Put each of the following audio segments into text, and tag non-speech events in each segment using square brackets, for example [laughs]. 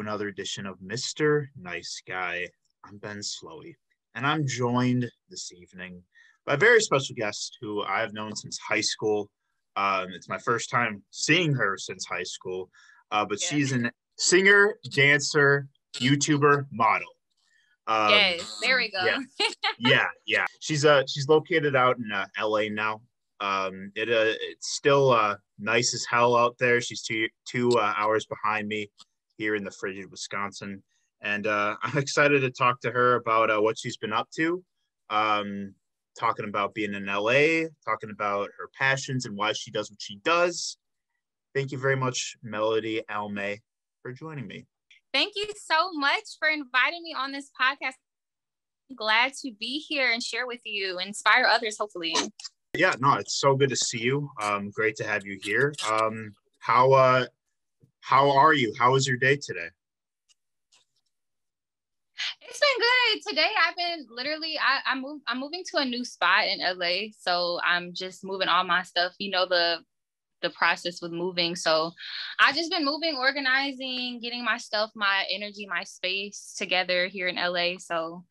to another edition of Mr. Nice Guy. I'm Ben Slowey, and I'm joined this evening by a very special guest who I've known since high school. Um, it's my first time seeing her since high school, uh, but Yeah. she's a singer, dancer, YouTuber, model. Um, yes, there we go. yeah. [laughs] yeah, yeah. She's uh she's located out in uh, LA now. Um, it uh it's still uh nice as hell out there. She's two two uh, hours behind me here in the frigid Wisconsin, and uh, [laughs] I'm excited to talk to her about uh, what she's been up to. Um, talking about being in LA, talking about her passions and why she does what she does. Thank you very much, Melody Alme, for joining me. Thank you so much for inviting me on this podcast. I'm glad to be here and share with you, inspire others, hopefully. Yeah, no, it's so good to see you. Um, great to have you here. Um, how uh, how are you? How was your day today? It's been good. Today I've been literally I, I moved I'm moving to a new spot in LA. So I'm just moving all my stuff, you know, the the process with moving. So I just been moving, organizing, getting my stuff, my energy, my space together here in LA. So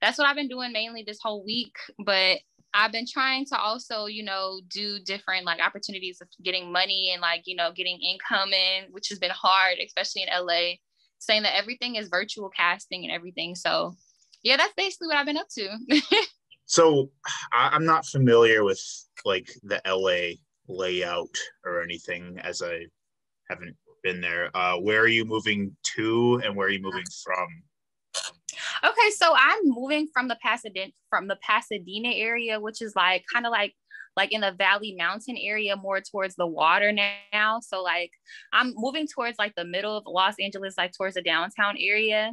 that's what I've been doing mainly this whole week. But I've been trying to also, you know, do different like opportunities of getting money and like, you know, getting income in, which has been hard, especially in LA saying that everything is virtual casting and everything. So yeah, that's basically what I've been up to. [laughs] So I, I'm not familiar with like the LA layout or anything, as I haven't been there. Uh, where are you moving to, and where are you moving from? Okay, so I'm moving from the Pasadena from the Pasadena area, which is like kind of like like in the Valley Mountain area, more towards the water now. So like I'm moving towards like the middle of Los Angeles, like towards the downtown area.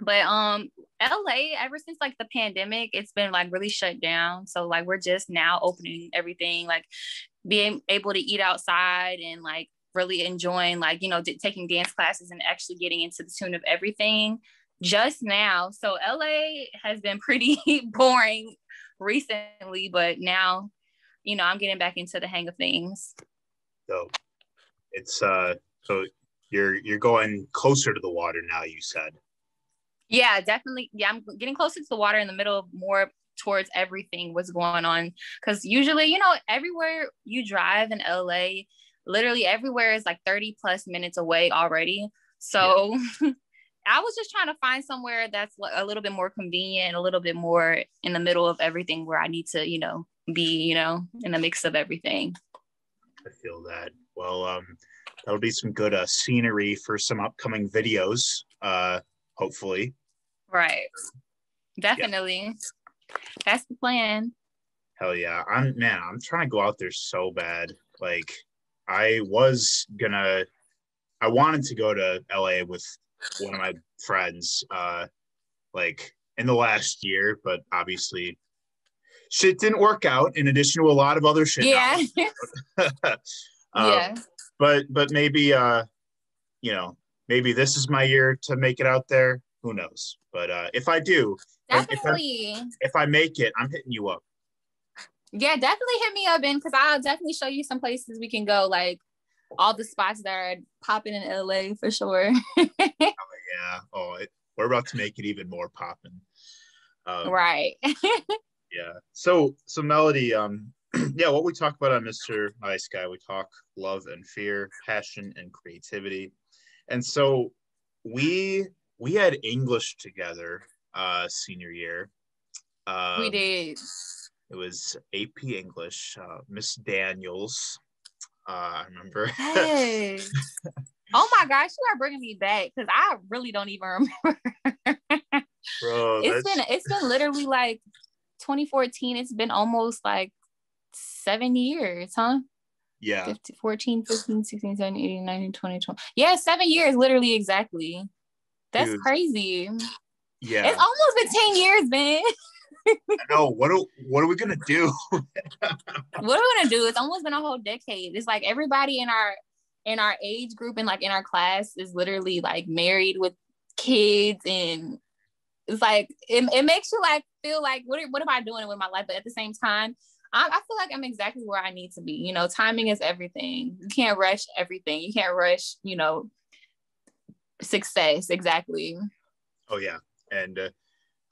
But um LA, ever since like the pandemic, it's been like really shut down. So like we're just now opening everything, like being able to eat outside and like really enjoying like you know d- taking dance classes and actually getting into the tune of everything just now. So LA has been pretty [laughs] boring recently, but now, you know, I'm getting back into the hang of things. So it's uh, so you're you're going closer to the water now. You said. Yeah, definitely. Yeah, I'm getting closer to the water in the middle, more towards everything what's going on. Cause usually, you know, everywhere you drive in LA, literally everywhere is like 30 plus minutes away already. So [laughs] I was just trying to find somewhere that's a little bit more convenient, a little bit more in the middle of everything where I need to, you know, be, you know, in the mix of everything. I feel that. Well, um, that'll be some good uh, scenery for some upcoming videos. Uh, hopefully. Right. Definitely. That's the plan. Hell yeah. I'm man, I'm trying to go out there so bad. Like I was gonna I wanted to go to LA with one of my friends uh like in the last year, but obviously shit didn't work out in addition to a lot of other shit. Yeah. [laughs] [laughs] Um, yeah. but but maybe uh you know, maybe this is my year to make it out there. Who knows? But uh if I do, if- if I- Definitely. if I make it, I'm hitting you up. Yeah, definitely hit me up, and because I'll definitely show you some places we can go, like all the spots that are popping in LA for sure. [laughs] Yeah. Oh, it, we're about to make it even more popping. Um, right. [laughs] Yeah. So, so Melody, um, [clears throat] yeah, what we talk about on Mr. Nice Guy, we talk love and fear, passion and creativity, and so we we had English together uh senior year. Uh, we did. It was AP English, uh, Miss Daniels. Uh, I remember. Yes. [laughs] oh my gosh, you are bringing me back because I really don't even remember. [laughs] Bro, it's that's- been it's been literally like 2014. It's been almost like seven years, huh? yeah. 15, 14, 15, 16, 17, 18, 19, 20, 20. Yeah, seven years, literally exactly. That's Dude. crazy. Yeah. It's almost been 10 years, man. [laughs] I know. What are, what are we gonna do? [laughs] what are we gonna do? It's almost been a whole decade. It's like everybody in our in our age group and like in our class is literally like married with kids and it's like it, it makes you like feel like what, what am I doing with my life? But at the same time, I, I feel like I'm exactly where I need to be. You know, timing is everything. You can't rush everything. You can't rush, you know, success exactly oh yeah and uh,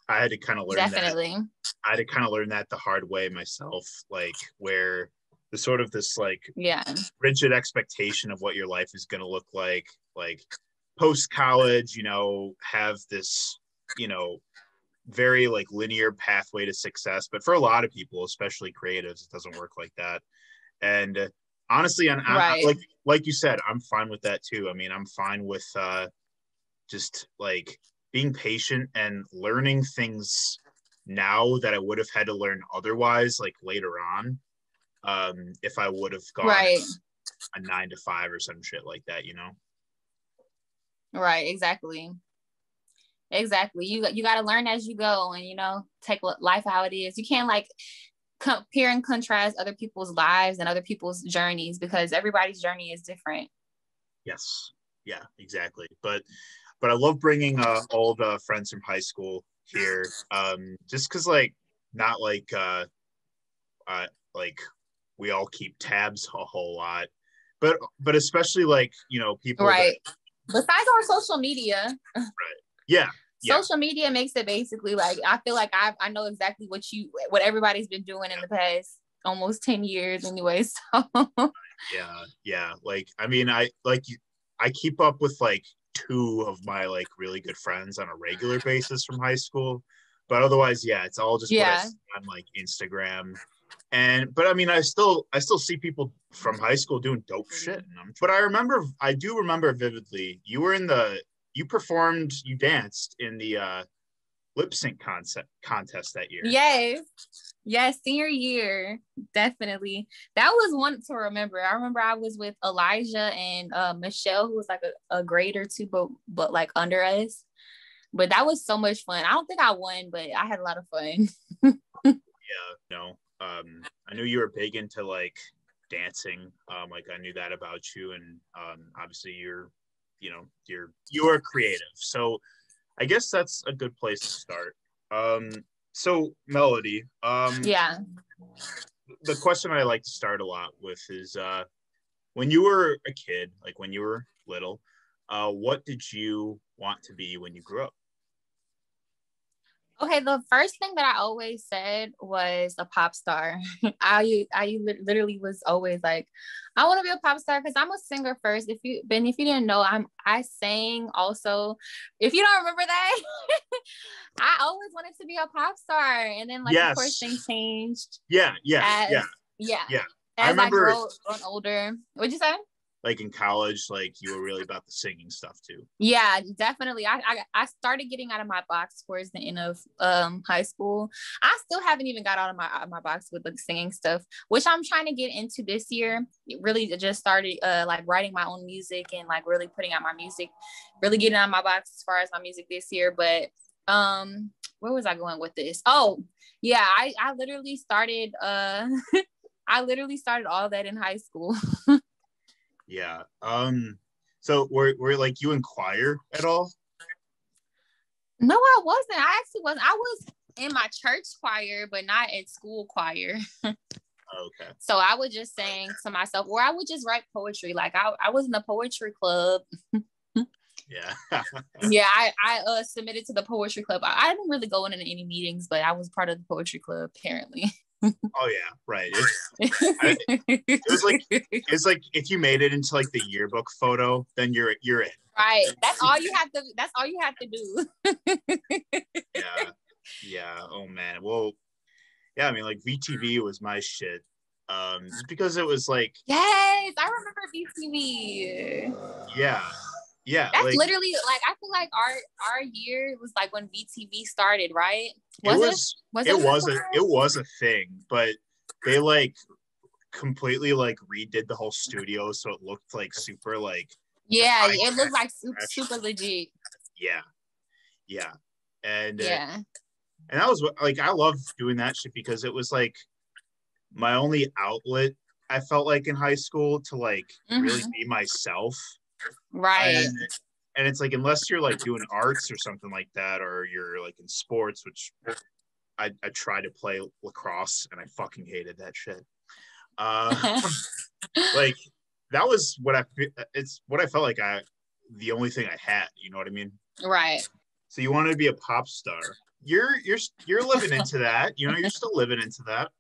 i had to kind of learn definitely that. i had to kind of learn that the hard way myself like where the sort of this like yeah rigid expectation of what your life is going to look like like post college you know have this you know very like linear pathway to success but for a lot of people especially creatives it doesn't work like that and uh, honestly and right. like like you said i'm fine with that too i mean i'm fine with uh just like being patient and learning things now that i would have had to learn otherwise like later on um if i would have gone right. a nine to five or some shit like that you know? Right exactly. Exactly. You you got to learn as you go and you know take life how it is. You can't like compare and contrast other people's lives and other people's journeys because everybody's journey is different. Yes. Yeah exactly. But but i love bringing uh old uh, friends from high school here um just because like not like uh uh like we all keep tabs a whole lot but but especially like you know people right. That, besides our social media. Right. Yeah. Yeah. social media makes it basically like i feel like i i know exactly what you what everybody's been doing in the past almost 10 years anyway [laughs] so. Yeah. Yeah. Like i mean i like i keep up with like two of my like really good friends on a regular basis from high school. But otherwise yeah it's all just yeah. on like instagram. And but i mean i still i still see people from high school doing dope shit but i remember i do remember vividly you were in the you performed you danced in the uh lip sync concept contest that year. Yes. Yes senior year. Definitely. That was one to remember. I remember i was with elijah and uh michelle who was like a, a grade or two but but like under us. But that was so much fun. I don't think i won but i had a lot of fun. Yeah no um, I knew you were big into like dancing. Um, like I knew that about you, and um, obviously you're, you know, you're you are creative. So I guess that's a good place to start. Um, so Melody, um, yeah. The question I like to start a lot with is uh, when you were a kid, like when you were little, uh, what did you want to be when you grew up? Okay, the first thing that I always said was a pop star. [laughs] I I literally was always like, I want to be a pop star because I'm a singer first. If you Ben, if you didn't know, I'm I sang also. If you don't remember that, [laughs] I always wanted to be a pop star, and then like yes. of course things changed. Yeah, yeah, as, yeah, yeah, yeah. As I remember I grow older. What'd you say? Like in college, like you were really about the singing stuff too. Yeah, definitely. I, I I started getting out of my box towards the end of um high school. I still haven't even got out of my out of my box with the singing stuff, which I'm trying to get into this year. It really just started uh like writing my own music and like really putting out my music, really getting out of my box as far as my music this year. But um, where was I going with this? Oh, yeah, I I literally started uh [laughs] I literally started all that in high school. [laughs] Yeah. Um. So were were like you in choir at all? No, I wasn't. I actually wasn't. I was in my church choir, but not at school choir. okay. So I would just sing to myself, or I would just write poetry. Like I, I was in the poetry club. yeah. [laughs] yeah, I, I uh, submitted to the poetry club. I, I didn't really go into any meetings, but I was part of the poetry club apparently oh yeah, right. I, it was like it's like if you made it into like the yearbook photo, then you're you're in. Right. That's all you have to. That's all you have to do. yeah. Yeah. Oh man. Well. Yeah. I mean, like VTV was my shit. Um, just because it was like. Yes, I remember VTV. Yeah. Yeah. That's like, literally like I feel like our our year was like when VTV started, right? Was it was it, was it, it was a it was a thing, but they like completely like redid the whole studio so it looked like super like yeah it looked like super, super legit yeah yeah and uh, yeah uh, and that was like i love doing that shit because it was like my only outlet i felt like in high school to like mm-hmm. really be myself right and, and it's like unless you're like doing arts or something like that or you're like in sports which i, I try to play lacrosse and i fucking hated that shit uh [laughs] like that was what i it's what i felt like i the only thing I had. You know what I mean? Right. So you wanted to be a pop star. You're you're you're living into that. You know, you're still living into that.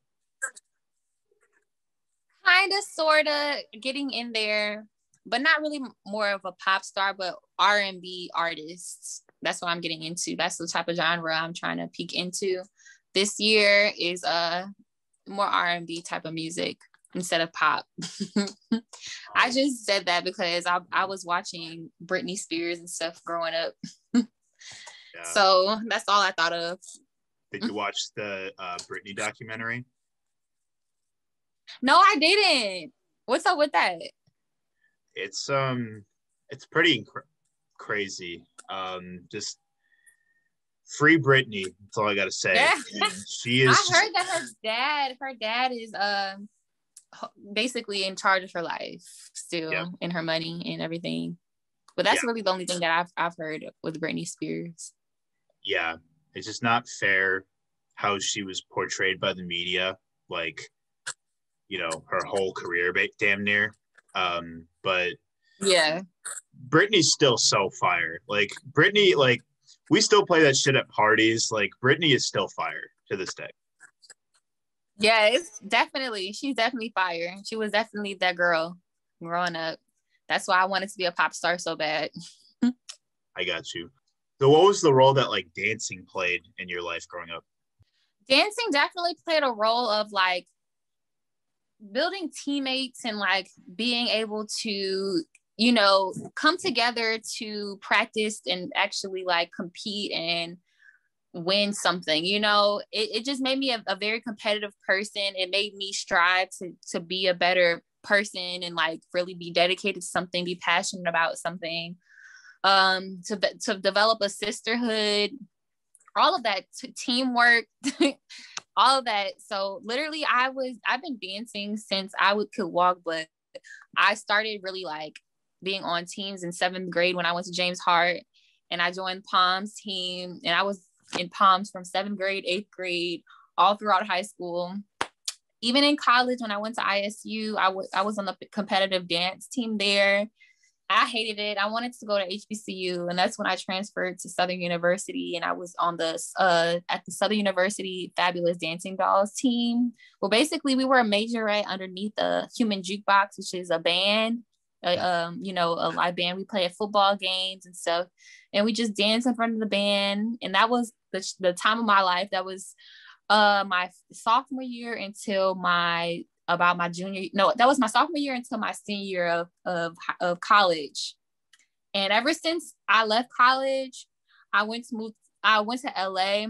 Kind of, sort of, getting in there, but not really more of a pop star, but R and B artists. That's what I'm getting into. That's the type of genre I'm trying to peek into. This year is a uh, more R and B type of music instead of pop. [laughs] I just said that because I, I was watching Britney Spears and stuff growing up. [laughs] yeah. So that's all I thought of. Did you watch the uh, Britney documentary? No, I didn't. What's up with that? It's um, it's pretty inc- crazy. Um, just free Britney. That's all I gotta say. Yeah. she [laughs] is. I heard that her dad, her dad is um basically in charge of her life still yeah. and her money and everything. But that's yeah. really the only thing that I've I've heard with Britney Spears. Yeah, it's just not fair how she was portrayed by the media, like you know her whole career, damn near. Um, but yeah, Britney's still so fire. Like Britney, like we still play that shit at parties. Like Britney is still fire to this day. Yeah, it's definitely she's definitely fire. She was definitely that girl growing up. That's why I wanted to be a pop star so bad. I got you. So what was the role that like dancing played in your life growing up? Dancing definitely played a role of like building teammates and like being able to you know come together to practice and actually like compete and win something you know it, it just made me a, a very competitive person. It made me strive to to be a better person and like really be dedicated to something be passionate about something. Um to to develop a sisterhood all of that t- teamwork [laughs] all of that so literally i was i've been dancing since i would could walk but i started really like being on teams in seventh grade when i went to james hart and i joined poms team and i was in Poms from seventh grade, eighth grade, all throughout high school. Even in college, when I went to ISU, I, I was on the competitive dance team there. I hated it. I wanted to go to HBCU, and that's when I transferred to Southern University, and I was on the uh, at the Southern University Fabulous Dancing Dolls team. Well, basically, we were a majorette underneath the Human Jukebox, which is a band um, you know, a live band. We play at football games and stuff, and we just dance in front of the band. And that was the, the time of my life. That was uh my sophomore year until my about my junior. No, that was my sophomore year until my senior year of of of college. And ever since I left college, I went to move. I went to LA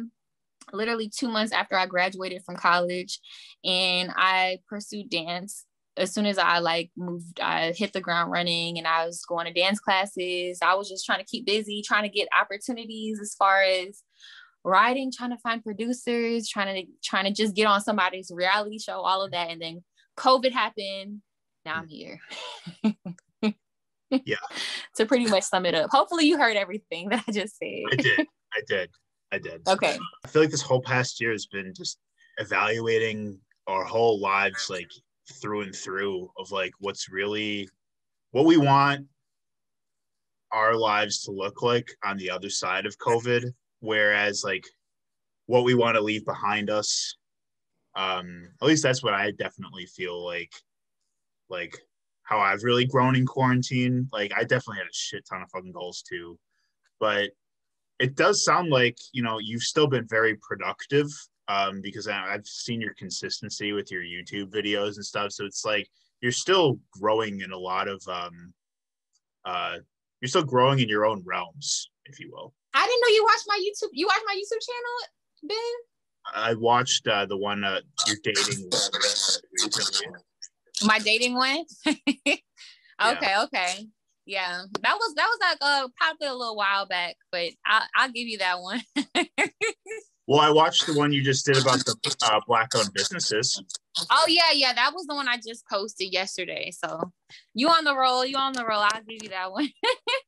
literally two months after I graduated from college, and I pursued dance as soon as I like moved, I hit the ground running and I was going to dance classes. I was just trying to keep busy, trying to get opportunities as far as writing, trying to find producers, trying to trying to just get on somebody's reality show, all of that. And then COVID happened. Now I'm here. [laughs] yeah. [laughs] to pretty much sum it up. Hopefully you heard everything that I just said. I did. [laughs] I did. I did. Okay. I feel like this whole past year has been just evaluating our whole lives like through and through of like what's really what we want our lives to look like on the other side of COVID, whereas like what we want to leave behind us. Um, at least that's what I definitely feel like, like how I've really grown in quarantine. Like I definitely had a shit ton of fucking goals too, but it does sound like you know you've still been very productive um, because I, I've seen your consistency with your YouTube videos and stuff. So it's like you're still growing in a lot of um, uh, you're still growing in your own realms, if you will. I didn't know you watched my YouTube. You watch my YouTube channel, Ben? I watched uh, the one uh, you're dating. my dating one. [laughs] okay, yeah. okay, yeah, that was that was like uh probably a little while back, but I'll I'll give you that one. [laughs] Well, I watched the one you just did about the uh, black-owned businesses. Oh yeah, yeah, that was the one I just posted yesterday. So you on the roll, you on the roll. I'll give you that one. [laughs]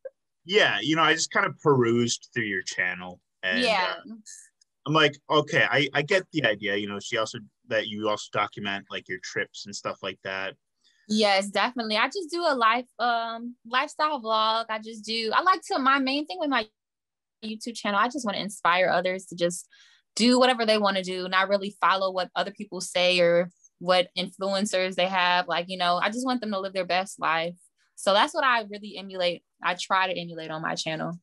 yeah, you know, I just kind of perused through your channel, and yeah, uh, I'm like, okay, I I get the idea. You know, she also that you also document like your trips and stuff like that. Yes, definitely. I just do a life um lifestyle vlog. I just do I like to my main thing with my YouTube channel, I just want to inspire others to just do whatever they want to do, not really follow what other people say or what influencers they have. Like, you know, I just want them to live their best life. So that's what I really emulate. I try to emulate on my channel.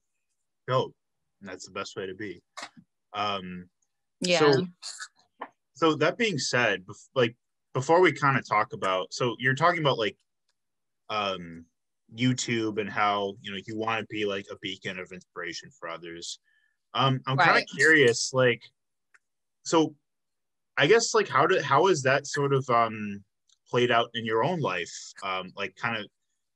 Dope. That's the best way to be. Um yeah. So, so that being said, like before we kind of talk about so you're talking about like um YouTube and how you know you want to be like a beacon of inspiration for others. Um, I'm right. kind of curious, like, so I guess like how did how is that sort of um played out in your own life? Um, like kind of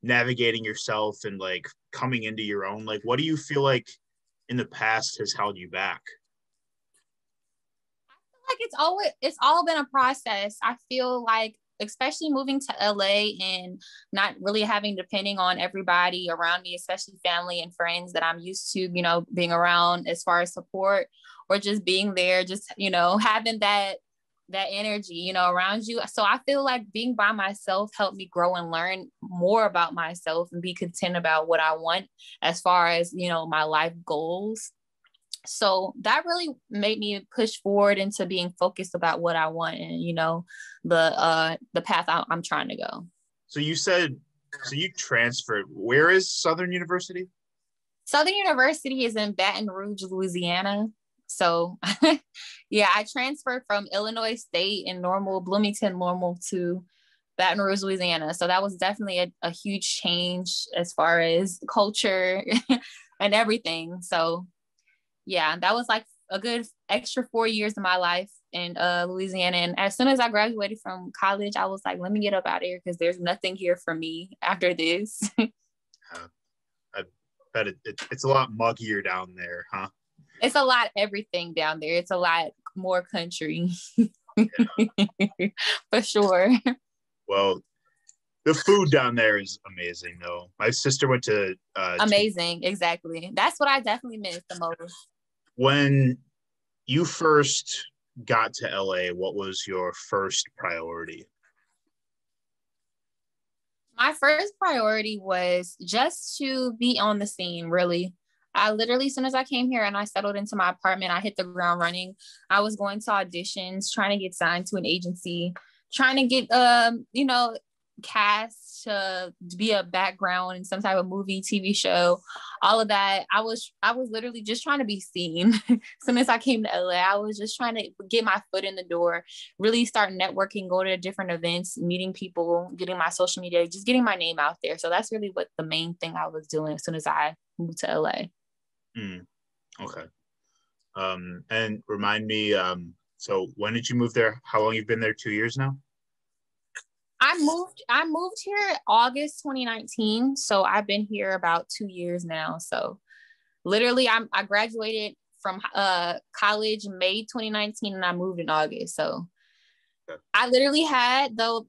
navigating yourself and like coming into your own. Like, what do you feel like in the past has held you back? I feel like it's always it's all been a process. I feel like especially moving to LA and not really having depending on everybody around me, especially family and friends that I'm used to, you know, being around as far as support or just being there, just, you know, having that that energy, you know, around you. So I feel like being by myself helped me grow and learn more about myself and be content about what I want as far as, you know, my life goals so that really made me push forward into being focused about what I want and you know the uh the path I, I'm trying to go. So you said so you transferred. Where is Southern University? Southern University is in Baton Rouge, Louisiana. So [laughs] yeah, I transferred from Illinois State in Normal Bloomington Normal to Baton Rouge, Louisiana. So that was definitely a, a huge change as far as culture [laughs] and everything. So yeah, that was like a good extra four years of my life in uh, Louisiana. And as soon as I graduated from college, I was like, let me get up out of here because there's nothing here for me after this. [laughs] uh, I bet it, it, it's a lot muggier down there, huh? It's a lot everything down there. It's a lot more country. [laughs] for sure. Well, the food down there is amazing though. My sister went to uh amazing, exactly. That's what I definitely miss the most when you first got to LA, what was your first priority? My first priority was just to be on the scene, really. I literally, as soon as I came here and I settled into my apartment, I hit the ground running. I was going to auditions, trying to get signed to an agency, trying to get, um, you know, cast to be a background in some type of movie, TV show, all of that. I was I was literally just trying to be seen. [laughs] as soon as I came to LA, I was just trying to get my foot in the door, really start networking, go to different events, meeting people, getting my social media, just getting my name out there. So that's really what the main thing I was doing as soon as I moved to LA. Mm, okay. Um, and remind me, um, so when did you move there? How long you've been there? Two years now? I moved I moved here August 2019. So I've been here about two years now. So literally I'm I graduated from uh college May 2019 and I moved in August. So I literally had though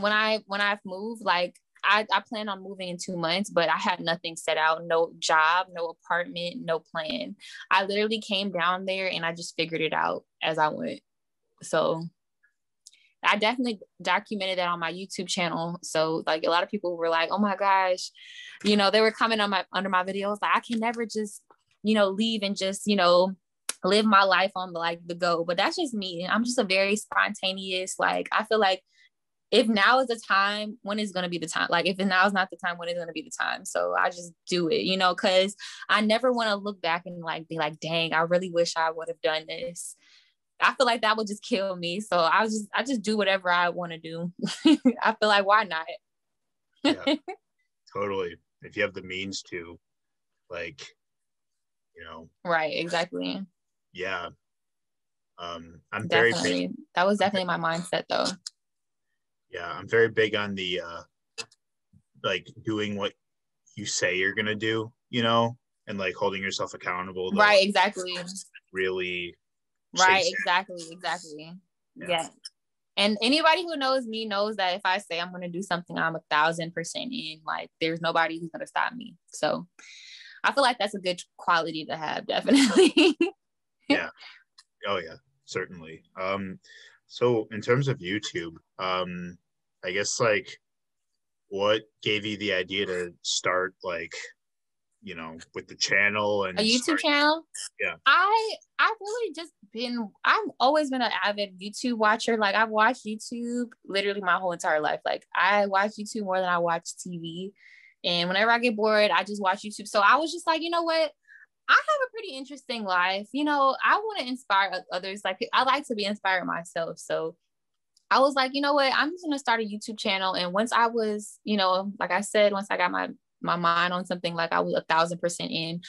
when I when I've moved, like I, I plan on moving in two months, but I had nothing set out, no job, no apartment, no plan. I literally came down there and I just figured it out as I went. So I definitely documented that on my YouTube channel. So like a lot of people were like, oh my gosh, you know, they were coming on my under my videos like I can never just, you know, leave and just, you know, live my life on like the go. But that's just me. I'm just a very spontaneous, like I feel like if now is the time, when is gonna be the time? Like if now is not the time, when is gonna be the time? So I just do it, you know, because I never want to look back and like be like, dang, I really wish I would have done this. I feel like that would just kill me. So I was just I just do whatever I want to do. [laughs] I feel like why not? yeah, [laughs] totally. If you have the means to, like, you know. Right. Exactly. Yeah. Um, I'm definitely. very. That was definitely my mindset, though. Yeah, I'm very big on the uh, like doing what you say you're gonna do. You know, and like holding yourself accountable. Right. Exactly. Really Right, exactly, exactly. Yeah. yeah. And anybody who knows me knows that if I say I'm gonna do something, I'm a thousand percent in. Like there's nobody who's gonna stop me. So I feel like that's a good quality to have, [laughs] definitely. yeah. Oh yeah, certainly. Um, so in terms of YouTube, um, I guess like what gave you the idea to start like you know with the channel and a youtube start, channel? Yeah. I i've really just been i've always been an avid youtube watcher. Like i've watched youtube literally my whole entire life. Like i watch youtube more than i watch tv and whenever i get bored i just watch youtube. So i was just like you know what I have a pretty interesting life. You know, I want to inspire others. Like I like to be inspired myself. So I was like, you know what? I'm just gonna start a YouTube channel. And once I was, you know, like I said, once I got my my mind on something, like I was a thousand percent in.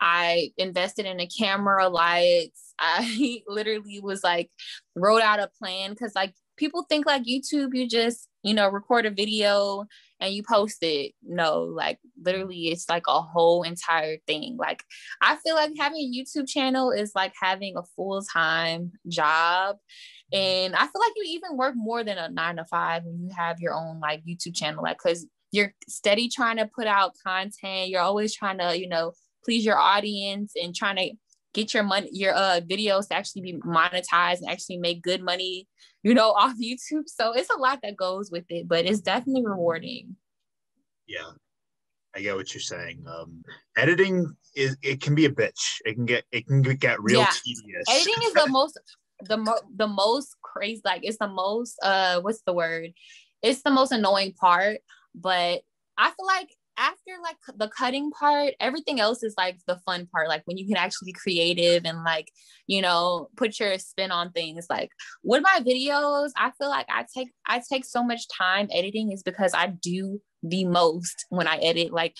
I invested in a camera, lights. [laughs] I literally was like wrote out a plan because like people think like YouTube, you just you know record a video and you post it. No, like literally, it's like a whole entire thing. Like I feel like having a YouTube channel is like having a full time job and I feel like you even work more than a nine to five when you have your own like YouTube channel, like because you're steady trying to put out content. You're always trying to, you know, please your audience and trying to get your money, your uh videos to actually be monetized and actually make good money, you know, [laughs] off YouTube. So it's a lot that goes with it, but it's definitely rewarding. Yeah. I get what you're saying. Um, editing is it can be a bitch. It can get it can get real yeah. tedious. Editing is the [laughs] most the mo- the most crazy like it's the most uh what's the word it's the most annoying part but i feel like after like the cutting part everything else is like the fun part like when you can actually be creative and like you know put your spin on things like with my videos i feel like i take i take so much time editing is because i do the most when i edit like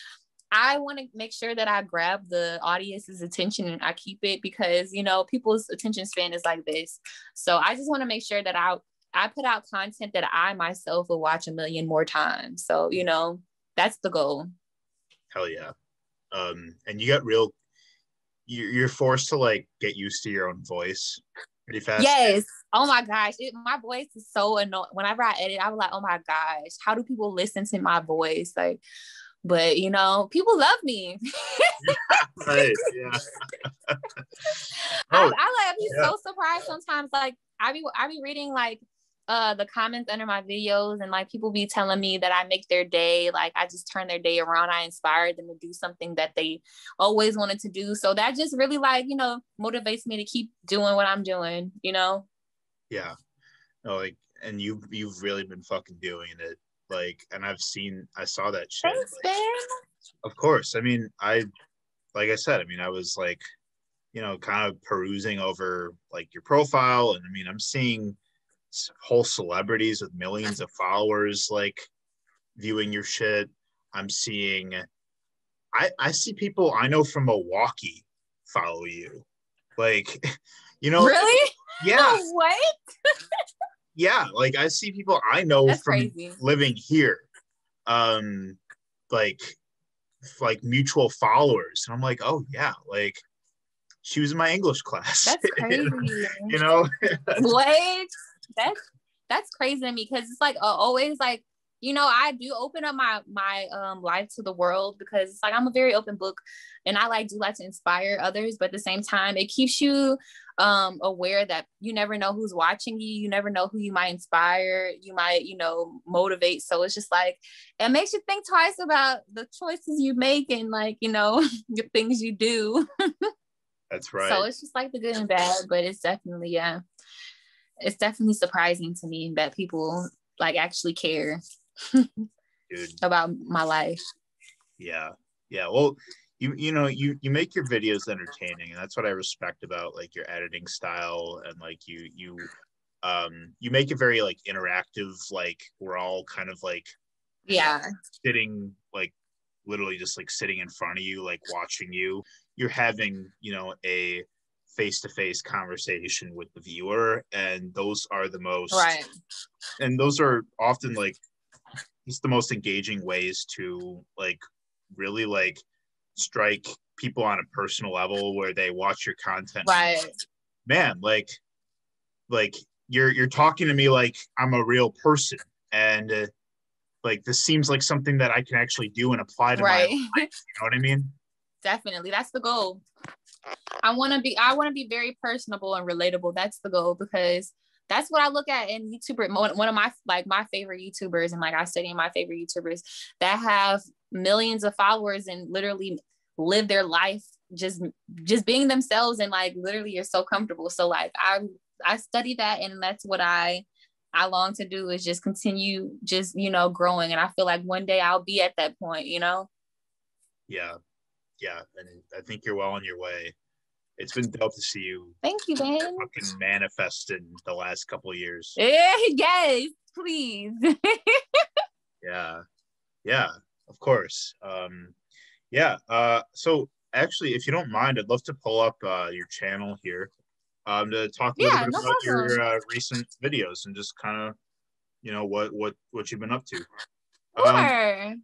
I want to make sure that I grab the audience's attention and I keep it because you know people's attention span is like this. So I just want to make sure that I I put out content that I myself will watch a million more times. So you know that's the goal. Hell yeah, um, and you got real. You're forced to like get used to your own voice pretty fast. Yes. Oh my gosh, it, my voice is so annoying. Whenever I edit, I was like, oh my gosh, how do people listen to my voice? Like but you know, people love me. [laughs] [laughs] right. Yeah. oh, I, I like be yeah. so surprised sometimes. Like I be I be reading like uh the comments under my videos and like people be telling me that I make their day like I just turn their day around I inspire them to do something that they always wanted to do so that just really like you know motivates me to keep doing what I'm doing you know yeah no like and you you've really been fucking doing it like, and I've seen, I saw that shit. Thanks, like, of course. I mean, I, like I said, I mean, I was like, you know, kind of perusing over like your profile, and I mean, I'm seeing whole celebrities with millions of followers like viewing your shit. I'm seeing, I I see people I know from Milwaukee follow you, like, [laughs] you know, really? Yeah. what? [laughs] yeah, like I see people I know That's from crazy. living here, um, like like mutual followers, and I'm like, oh yeah, like she was in my English class. That's [laughs] crazy. you know, what? That's that's crazy to me because it's like uh, always like you know i do open up my my um life to the world because it's like i'm a very open book and i like do like to inspire others but at the same time it keeps you um aware that you never know who's watching you. You never know who you might inspire. You might you know motivate. So it's just like it makes you think twice about the choices you make and like you know [laughs] the things you do. [laughs] That's right. so it's just like the good and bad but it's definitely yeah it's definitely surprising to me that people like actually care [laughs] about my life. Yeah. Yeah. Well, you you know, you you make your videos entertaining and that's what I respect about like your editing style and like you you um you make it very like interactive like we're all kind of like yeah sitting like literally just like sitting in front of you like watching you you're having you know a face-to-face conversation with the viewer and those are the most right. and those are often like it's the most engaging ways to like really like strike people on a personal level where they watch your content. Right. Man like like you're you're talking to me like i'm a real person and uh, like this seems like something that i can actually do and apply to right. my life you know what i mean? [laughs] Definitely that's the goal i want to be i want to be very personable and relatable that's the goal because that's what I look at in YouTuber. One of my like my favorite YouTubers, and like I study my favorite YouTubers that have millions of followers and literally live their life just just being themselves and like literally you're so comfortable. So like I I study that and that's what I I long to do is just continue just you know growing and I feel like one day I'll be at that point, you know. Yeah. Yeah, and I think you're well on your way it's been dope to see you. Thank you, man. Fucking manifest in the last couple years. yes, please. [laughs] yeah, yeah, of course. Um, yeah. Uh, so actually, if you don't mind, I'd love to pull up uh, your channel here um, to talk a little yeah, bit no about problem. your uh, recent videos and just kind of, you know, what what what you've been up to. Sure. Um,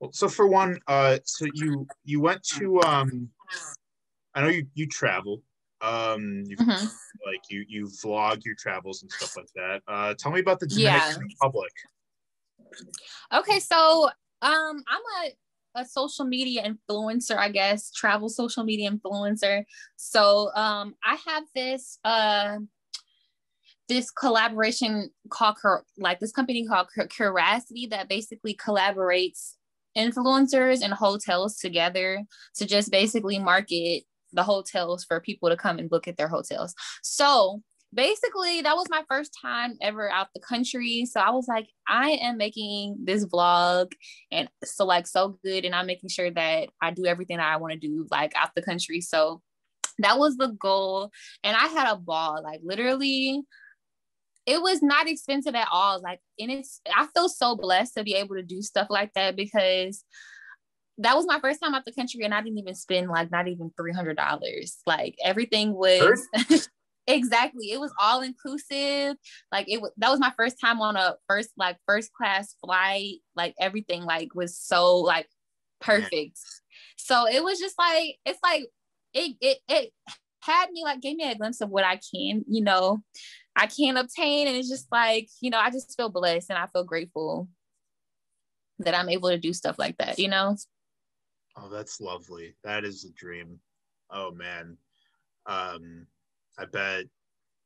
well, so for one, uh, so you you went to um I know you you travel. Um, you mm-hmm. like you you vlog your travels and stuff like that. Uh, tell me about the Dominican yeah. Republic. Okay, so um, I'm a a social media influencer, I guess, travel social media influencer. So um, I have this uh, this collaboration called like this company called Curiosity that basically collaborates influencers and hotels together to just basically market the hotels for people to come and book at their hotels. So basically that was my first time ever out the country so i was like i am making this vlog and so like so good and i'm making sure that i do everything i want to do like out the country so that was the goal and i had a ball like literally it was not expensive at all like and it's i feel so blessed to be able to do stuff like that because that was my first time out the country and I didn't even spend like not even $300. Like everything was [laughs] exactly. It was all inclusive. Like it was, that was my first time on a first, like first class flight. Like everything like was so like perfect. So it was just like, it's like, it, it, it had me like, gave me a glimpse of what I can, you know, I can't obtain. And it's just like, you know, I just feel blessed and I feel grateful that I'm able to do stuff like that, you know? Oh, that's lovely. That is a dream. Oh man. Um I bet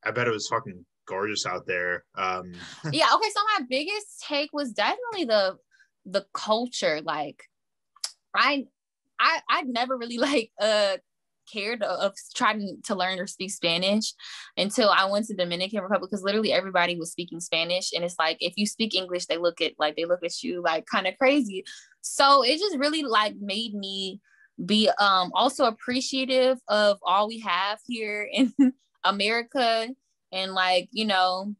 I bet it was fucking gorgeous out there. Um [laughs] Yeah, okay, so my biggest take was definitely the the culture like I I I'd never really [laughs] like uh cared of trying to learn or speak Spanish until I went to Dominican Republic because literally everybody was speaking Spanish. And it's like if you speak English they look at like they look at you like kind of crazy. So it just really like made me be um also appreciative of all we have here in [laughs] America. And like you know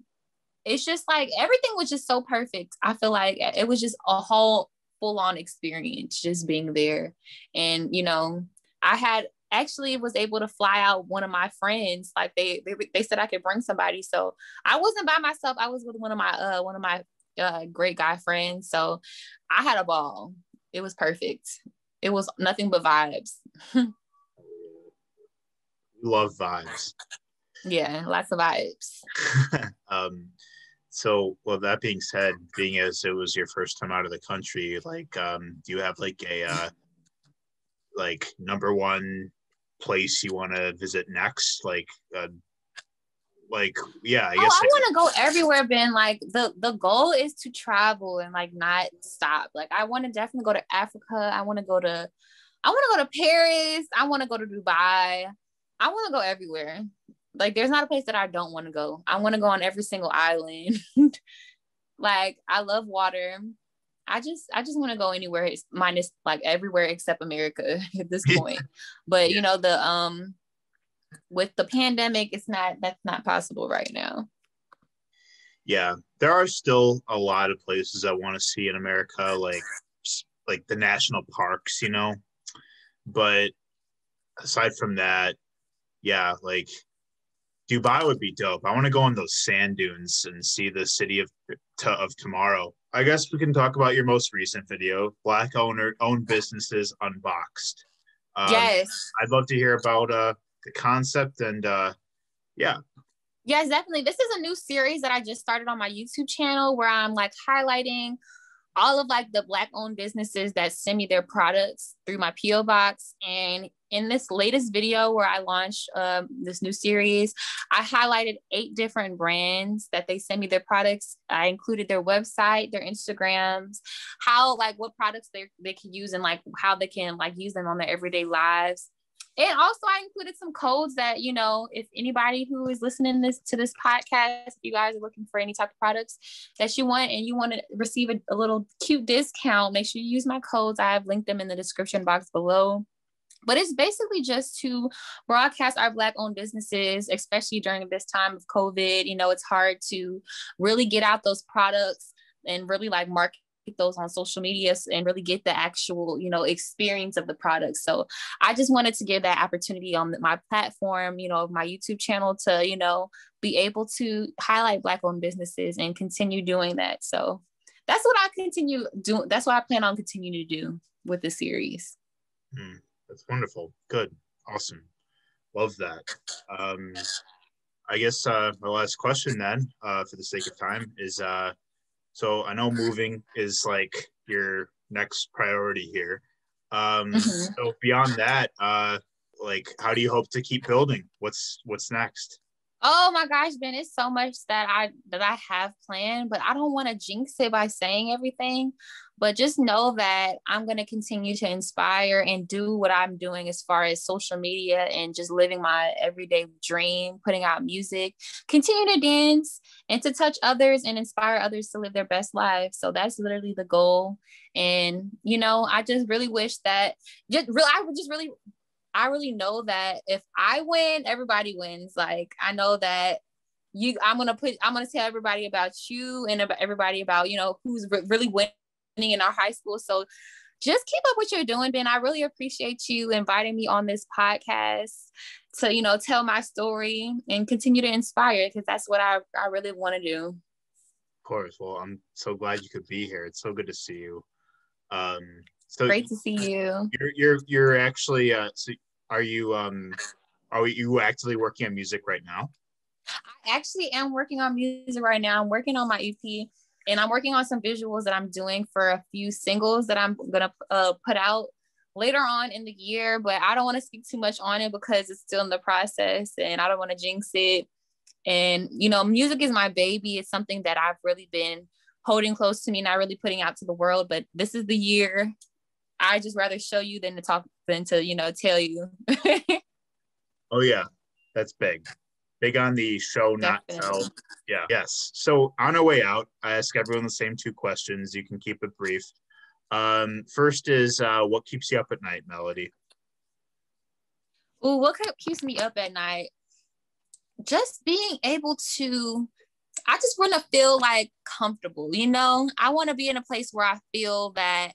it's just like everything was just so perfect. I feel like it was just a whole full on experience just being there. And you know I had actually was able to fly out one of my friends. Like they, they, they said I could bring somebody. So I wasn't by myself. I was with one of my uh one of my uh great guy friends. So I had a ball. It was perfect. It was nothing but vibes. [laughs] Love vibes. Yeah, lots of vibes. [laughs] um so well that being said being as it was your first time out of the country like um do you have like a uh like number one place you want to visit next? Like, uh, like yeah, I oh, guess. I want to go everywhere, Ben. Like the the goal is to travel and like not stop. Like I want to definitely go to Africa. I want to go to, I want to go to Paris. I want to go to Dubai. I want to go everywhere. Like there's not a place that I don't want to go. I want to go on every single island. [laughs] like I love water. I just I just want to go anywhere minus like everywhere except America [laughs] at this point. but yeah. you know the um with the pandemic it's not that's not possible right now. Yeah, there are still a lot of places I want to see in America like like the national parks, you know. But aside from that, yeah, like Dubai would be dope. I want to go on those sand dunes and see the city of of tomorrow. I guess we can talk about your most recent video, Black owner owned businesses unboxed. Um, yes, I'd love to hear about uh, the concept and uh, yeah. Yes, definitely. This is a new series that I just started on my YouTube channel where I'm like highlighting all of like the black owned businesses that send me their products through my PO box and in this latest video where I launched um, this new series, I highlighted eight different brands that they send me their products. I included their website, their Instagrams, how like what products they they can use and like how they can like use them on their everyday lives. And also I included some codes that, you know, if anybody who is listening this to this podcast, if you guys are looking for any type of products that you want and you want to receive a, a little cute discount, make sure you use my codes. I have linked them in the description box below but it's basically just to broadcast our black owned businesses especially during this time of covid you know it's hard to really get out those products and really like market those on social media and really get the actual you know experience of the product. So i just wanted to give that opportunity on my platform you know my youtube channel to you know be able to highlight black owned businesses and continue doing that. So that's what i continue doing that's what i plan on continuing to do with the series. Mm. That's wonderful. Good. Awesome. Love that. Um, I guess uh, my last question then, uh, for the sake of time, is uh, so I know moving is like your next priority here. Um, mm-hmm. So beyond that, uh, like, how do you hope to keep building? What's what's next? Oh my gosh, Ben, it's so much that I that I have planned, but I don't want to jinx it by saying everything. But just know that I'm to continue to inspire and do what I'm doing as far as social media and just living my everyday dream, putting out music, continue to dance and to touch others and inspire others to live their best lives. So that's literally the goal. And, you know, I just really wish that just really, I would just really I really know that if I win, everybody wins. Like I know that you I'm gonna put I'm gonna tell everybody about you and about everybody about you know who's re- really winning in our high school. So just keep up what you're doing, Ben. I really appreciate you inviting me on this podcast to you know tell my story and continue to inspire because that's what I I really want to do. Of course. Well, I'm so glad you could be here. It's so good to see you. Um, so great to see you. You're you're you're actually uh so are you um are you actually working on music right now? I actually am working on music right now. I'm working on my EP and I'm working on some visuals that I'm doing for a few singles that I'm gonna uh, put out later on in the year, but I don't want to speak too much on it because it's still in the process and I don't want to jinx it. And you know, music is my baby. It's something that I've really been holding close to me, not really putting out to the world. But this is the year I just rather show you than to talk than to you know tell you. [laughs] oh yeah, that's big. Big on the show, not tell. Yeah. Yes. So on our way out, I ask everyone the same two questions. You can keep it brief. Um, first is uh, what keeps you up at night, Melody? Oh, what keeps me up at night? Just being able to I just want to feel like comfortable, you know? I want to be in a place where I feel that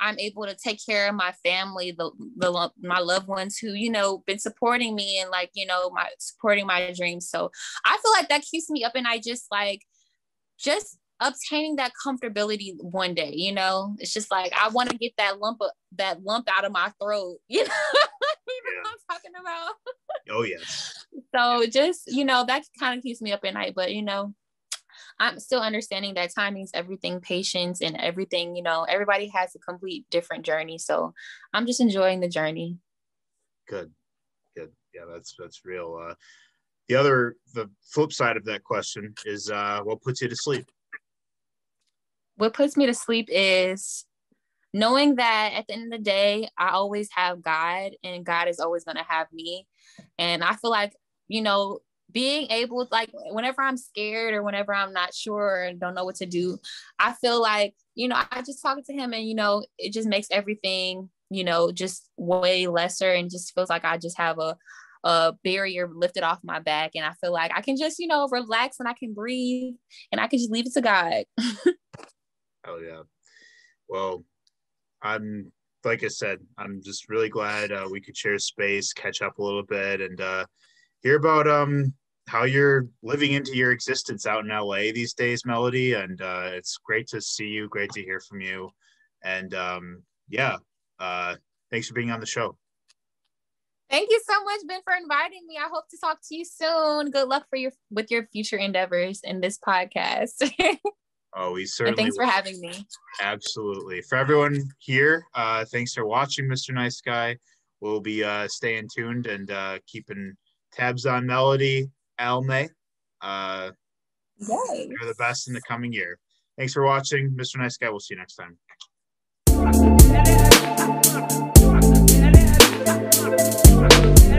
I'm able to take care of my family, the, the my loved ones who you know been supporting me and like you know my supporting my dreams. So I feel like that keeps me up, and I just like just obtaining that comfortability one day. You know, it's just like I want to get that lump of that lump out of my throat. [laughs] You know, [laughs] you know what I'm talking about. oh yes. [laughs] So just you know that kind of keeps me up at night, but you know I'm still understanding that timing's everything, patience and everything, you know, everybody has a complete different journey. So I'm just enjoying the journey. Good. Good. Yeah, that's that's real. Uh the other the flip side of that question is uh what puts you to sleep? What puts me to sleep is knowing that at the end of the day, I always have God and God is always going to have me. And I feel like, you know, being able like whenever i'm scared or whenever i'm not sure and don't know what to do i feel like you know i just talk to him and you know it just makes everything you know just way lesser and just feels like i just have a a barrier lifted off my back. And i feel like i can just you know relax and i can breathe and i can just leave it to god. [laughs] Oh yeah. Well i'm like i said i'm just really glad uh, we could share space catch up a little bit and uh hear about um how you're living into your existence out in LA these days, Melody. And uh, it's great to see you. Great to hear from you. And um, yeah, uh, thanks for being on the show. Thank you so much, Ben, for inviting me. I hope to talk to you soon. Good luck for your with your future endeavors in this podcast. [laughs] oh, we certainly. And thanks for having me. Absolutely. For everyone here, uh, thanks for watching, Mr. Nice Guy. we'll be uh, staying tuned and uh, keeping tabs on Melody, Alme. Uh, yes. You're the best in the coming year. Thanks for watching, Mr. Nice Guy. We'll see you next time. [laughs]